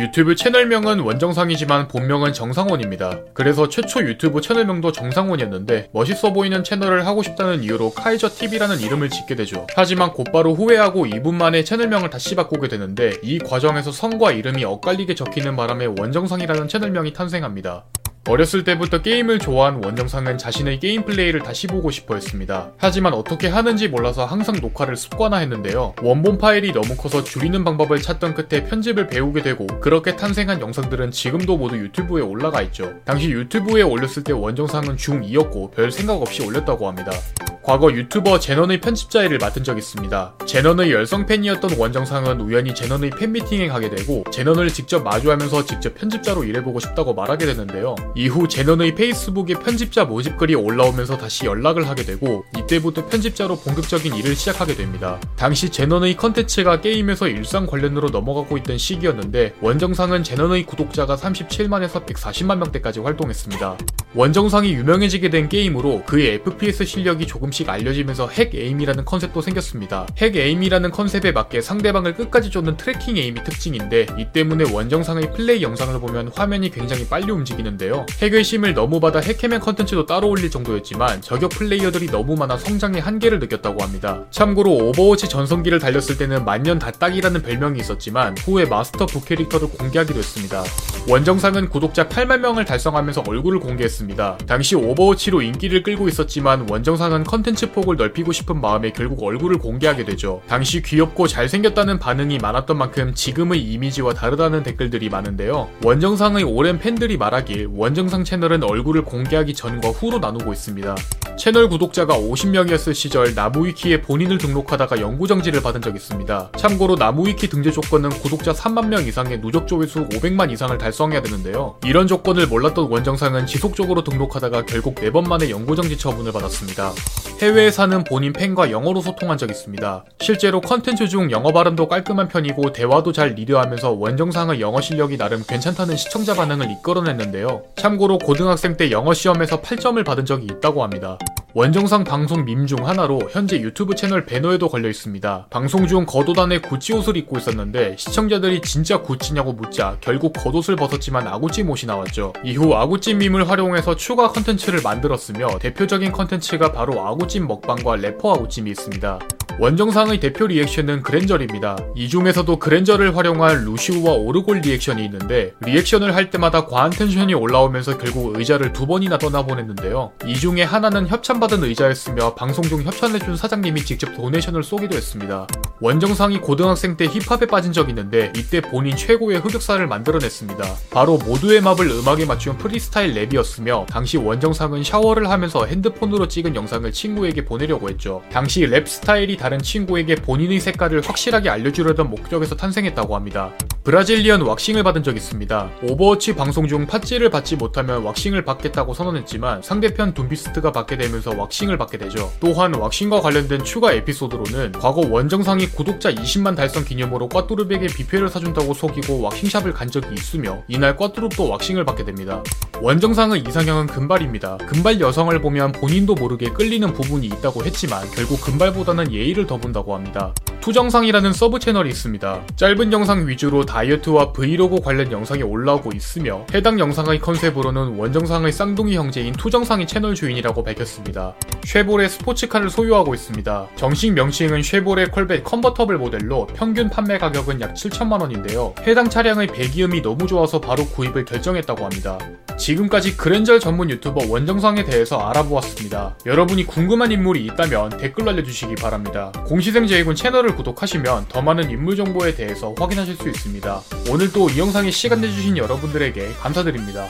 유튜브 채널명은 원정상이지만 본명은 정상원입니다. 그래서 최초 유튜브 채널명도 정상원이었는데 멋있어 보이는 채널을 하고 싶다는 이유로 카이저 TV라는 이름을 짓게 되죠. 하지만 곧바로 후회하고 2분 만에 채널명을 다시 바꾸게 되는데 이 과정에서 성과 이름이 엇갈리게 적히는 바람에 원정상이라는 채널명이 탄생합니다. 어렸을 때부터 게임을 좋아한 원정상은 자신의 게임 플레이를 다시 보고 싶어 했습니다. 하지만 어떻게 하는지 몰라서 항상 녹화를 습관화했는데요. 원본 파일이 너무 커서 줄이는 방법을 찾던 끝에 편집을 배우게 되고 그렇게 탄생한 영상들은 지금도 모두 유튜브에 올라가 있죠. 당시 유튜브에 올렸을 때 원정상은 중2였고 별 생각 없이 올렸다고 합니다. 과거 유튜버 제넌의 편집자 일을 맡은 적 있습니다. 제넌의 열성 팬이었던 원정상은 우연히 제넌의 팬미팅에 가게 되고 제넌을 직접 마주하면서 직접 편집자로 일해보고 싶다고 말하게 되는데요. 이후 제넌의 페이스북에 편집자 모집글이 올라오면서 다시 연락을 하게 되고 이때부터 편집자로 본격적인 일을 시작하게 됩니다. 당시 제넌의 컨텐츠가 게임에서 일상 관련으로 넘어가고 있던 시기였는데 원정상은 제넌의 구독자가 37만에서 140만 명대까지 활동했습니다. 원정상이 유명해지게 된 게임으로 그의 FPS 실력이 조금씩 알려지면서 핵 aim이라는 컨셉도 생겼습니다. 핵 aim이라는 컨셉에 맞게 상대방을 끝까지 쫓는 tracking aim이 특징인데 이 때문에 원정상의 플레이 영상을 보면 화면이 굉장히 빨리 움직이는데요. 핵 의심을 너무 받아 핵 해명 컨텐츠도 따로 올릴 정도였지만 저격 플레이어들이 너무 많아 성장의 한계를 느꼈다고 합니다. 참고로 오버워치 전성기를 달렸을 때는 만년 다딱이라는 별명이 있었지만 후에 마스터 부 캐릭터를 공개하기도 했습니다. 원정상은 구독자 8만 명을 달성하면서 얼굴을 공개했습니다. 당시 오버워치로 인기를 끌고 있었지만 원정상은 컨텐츠 폭을 넓히고 싶은 마음에 결국 얼굴을 공개하게 되죠. 당시 귀엽고 잘생겼다는 반응이 많았던 만큼 지금의 이미지와 다르다는 댓글들이 많은데요. 원정상의 오랜 팬들이 말하길 원정상 채널은 얼굴을 공개하기 전과 후로 나누고 있습니다. 채널 구독자가 50명이었을 시절 나무위키에 본인을 등록하다가 영구 정지를 받은 적 있습니다. 참고로 나무위키 등재 조건은 구독자 3만 명 이상의 누적 조회수 500만 이상을 달성해야 되는데요. 이런 조건을 몰랐던 원정상은 지속적으로 등록하다가 결국 4번 만에 영구 정지 처분을 받았습니다. 해외에 사는 본인 팬과 영어로 소통한 적 있습니다. 실제로 컨텐츠 중 영어 발음도 깔끔한 편이고 대화도 잘 리드하면서 원정상의 영어 실력이 나름 괜찮다는 시청자 반응을 이끌어냈는데요. 참고로 고등학생 때 영어 시험에서 8점을 받은 적이 있다고 합니다. 원정상 방송 밈 중 하나로 현재 유튜브 채널 배너에도 걸려 있습니다. 방송 중 겉옷 안에 구찌 옷을 입고 있었는데 시청자들이 진짜 구찌냐고 묻자 결국 겉옷을 벗었지만 아구찜 옷이 나왔죠. 이후 아구찜 밈을 활용해서 추가 컨텐츠를 만들었으며 대표적인 컨텐츠가 바로 아구찜 먹방과 래퍼 아구찜이 있습니다. 원정상의 대표 리액션은 그랜절입니다. 이 중에서도 그랜절을 활용한 루시우와 오르골 리액션이 있는데 리액션을 할 때마다 과한 텐션이 올라오면서 결국 의자를 두 번이나 떠나보냈는데요. 이 중에 하나는 협찬받은 의자였으며 방송 중 협찬해준 사장님이 직접 도네이션을 쏘기도 했습니다. 원정상이 고등학생 때 힙합에 빠진 적이 있는데 이때 본인 최고의 흑역사를 만들어냈습니다. 바로 모두의 마블을 음악에 맞춘 프리스타일 랩이었으며 당시 원정상은 샤워를 하면서 핸드폰으로 찍은 영상을 친구에게 보내려고 했죠. 당시 랩 스타일이 다른 친구에게 본인의 색깔을 확실하게 알려주려던 목적에서 탄생했다고 합니다. 브라질리언 왁싱을 받은 적 있습니다. 오버워치 방송 중 팟지를 받지 못하면 왁싱을 받겠다고 선언했지만 상대편 둠피스트가 받게 되면서 왁싱을 받게 되죠. 또한 왁싱과 관련된 추가 에피소드로는 과거 원정상이 구독자 20만 달성 기념으로 꽈뚜룹에게 뷔페를 사준다고 속이고 왁싱샵을 간 적이 있으며 이날 꽈뚜룹도 왁싱을 받게 됩니다. 원정상의 이상형은 금발입니다. 금발 여성을 보면 본인도 모르게 끌리는 부분이 있다고 했지만 결국 금발보다는 예의를 더 본다고 합니다. 투정상이라는 서브 채널이 있습니다. 짧은 영상 위주로 다이어트와 브이로그 관련 영상이 올라오고 있으며 해당 영상의 컨셉으로는 원정상의 쌍둥이 형제인 투정상이 채널 주인이라고 밝혔습니다. 쉐보레 스포츠카를 소유하고 있습니다. 정식 명칭은 쉐보레 콜벳 컨버터블 모델로 평균 판매 가격은 약 7천만 원인데요. 해당 차량의 배기음이 너무 좋아서 바로 구입을 결정했다고 합니다. 지금까지 그랜절 전문 유튜버 원정상에 대해서 알아보았습니다. 여러분이 궁금한 인물이 있다면 댓글로 알려주시기 바랍니다. 공시생 제이군 채널을 구독하시면 더 많은 인물 정보에 대해서 확인하실 수 있습니다. 오늘도 이 영상에 시간 내주신 여러분들에게 감사드립니다.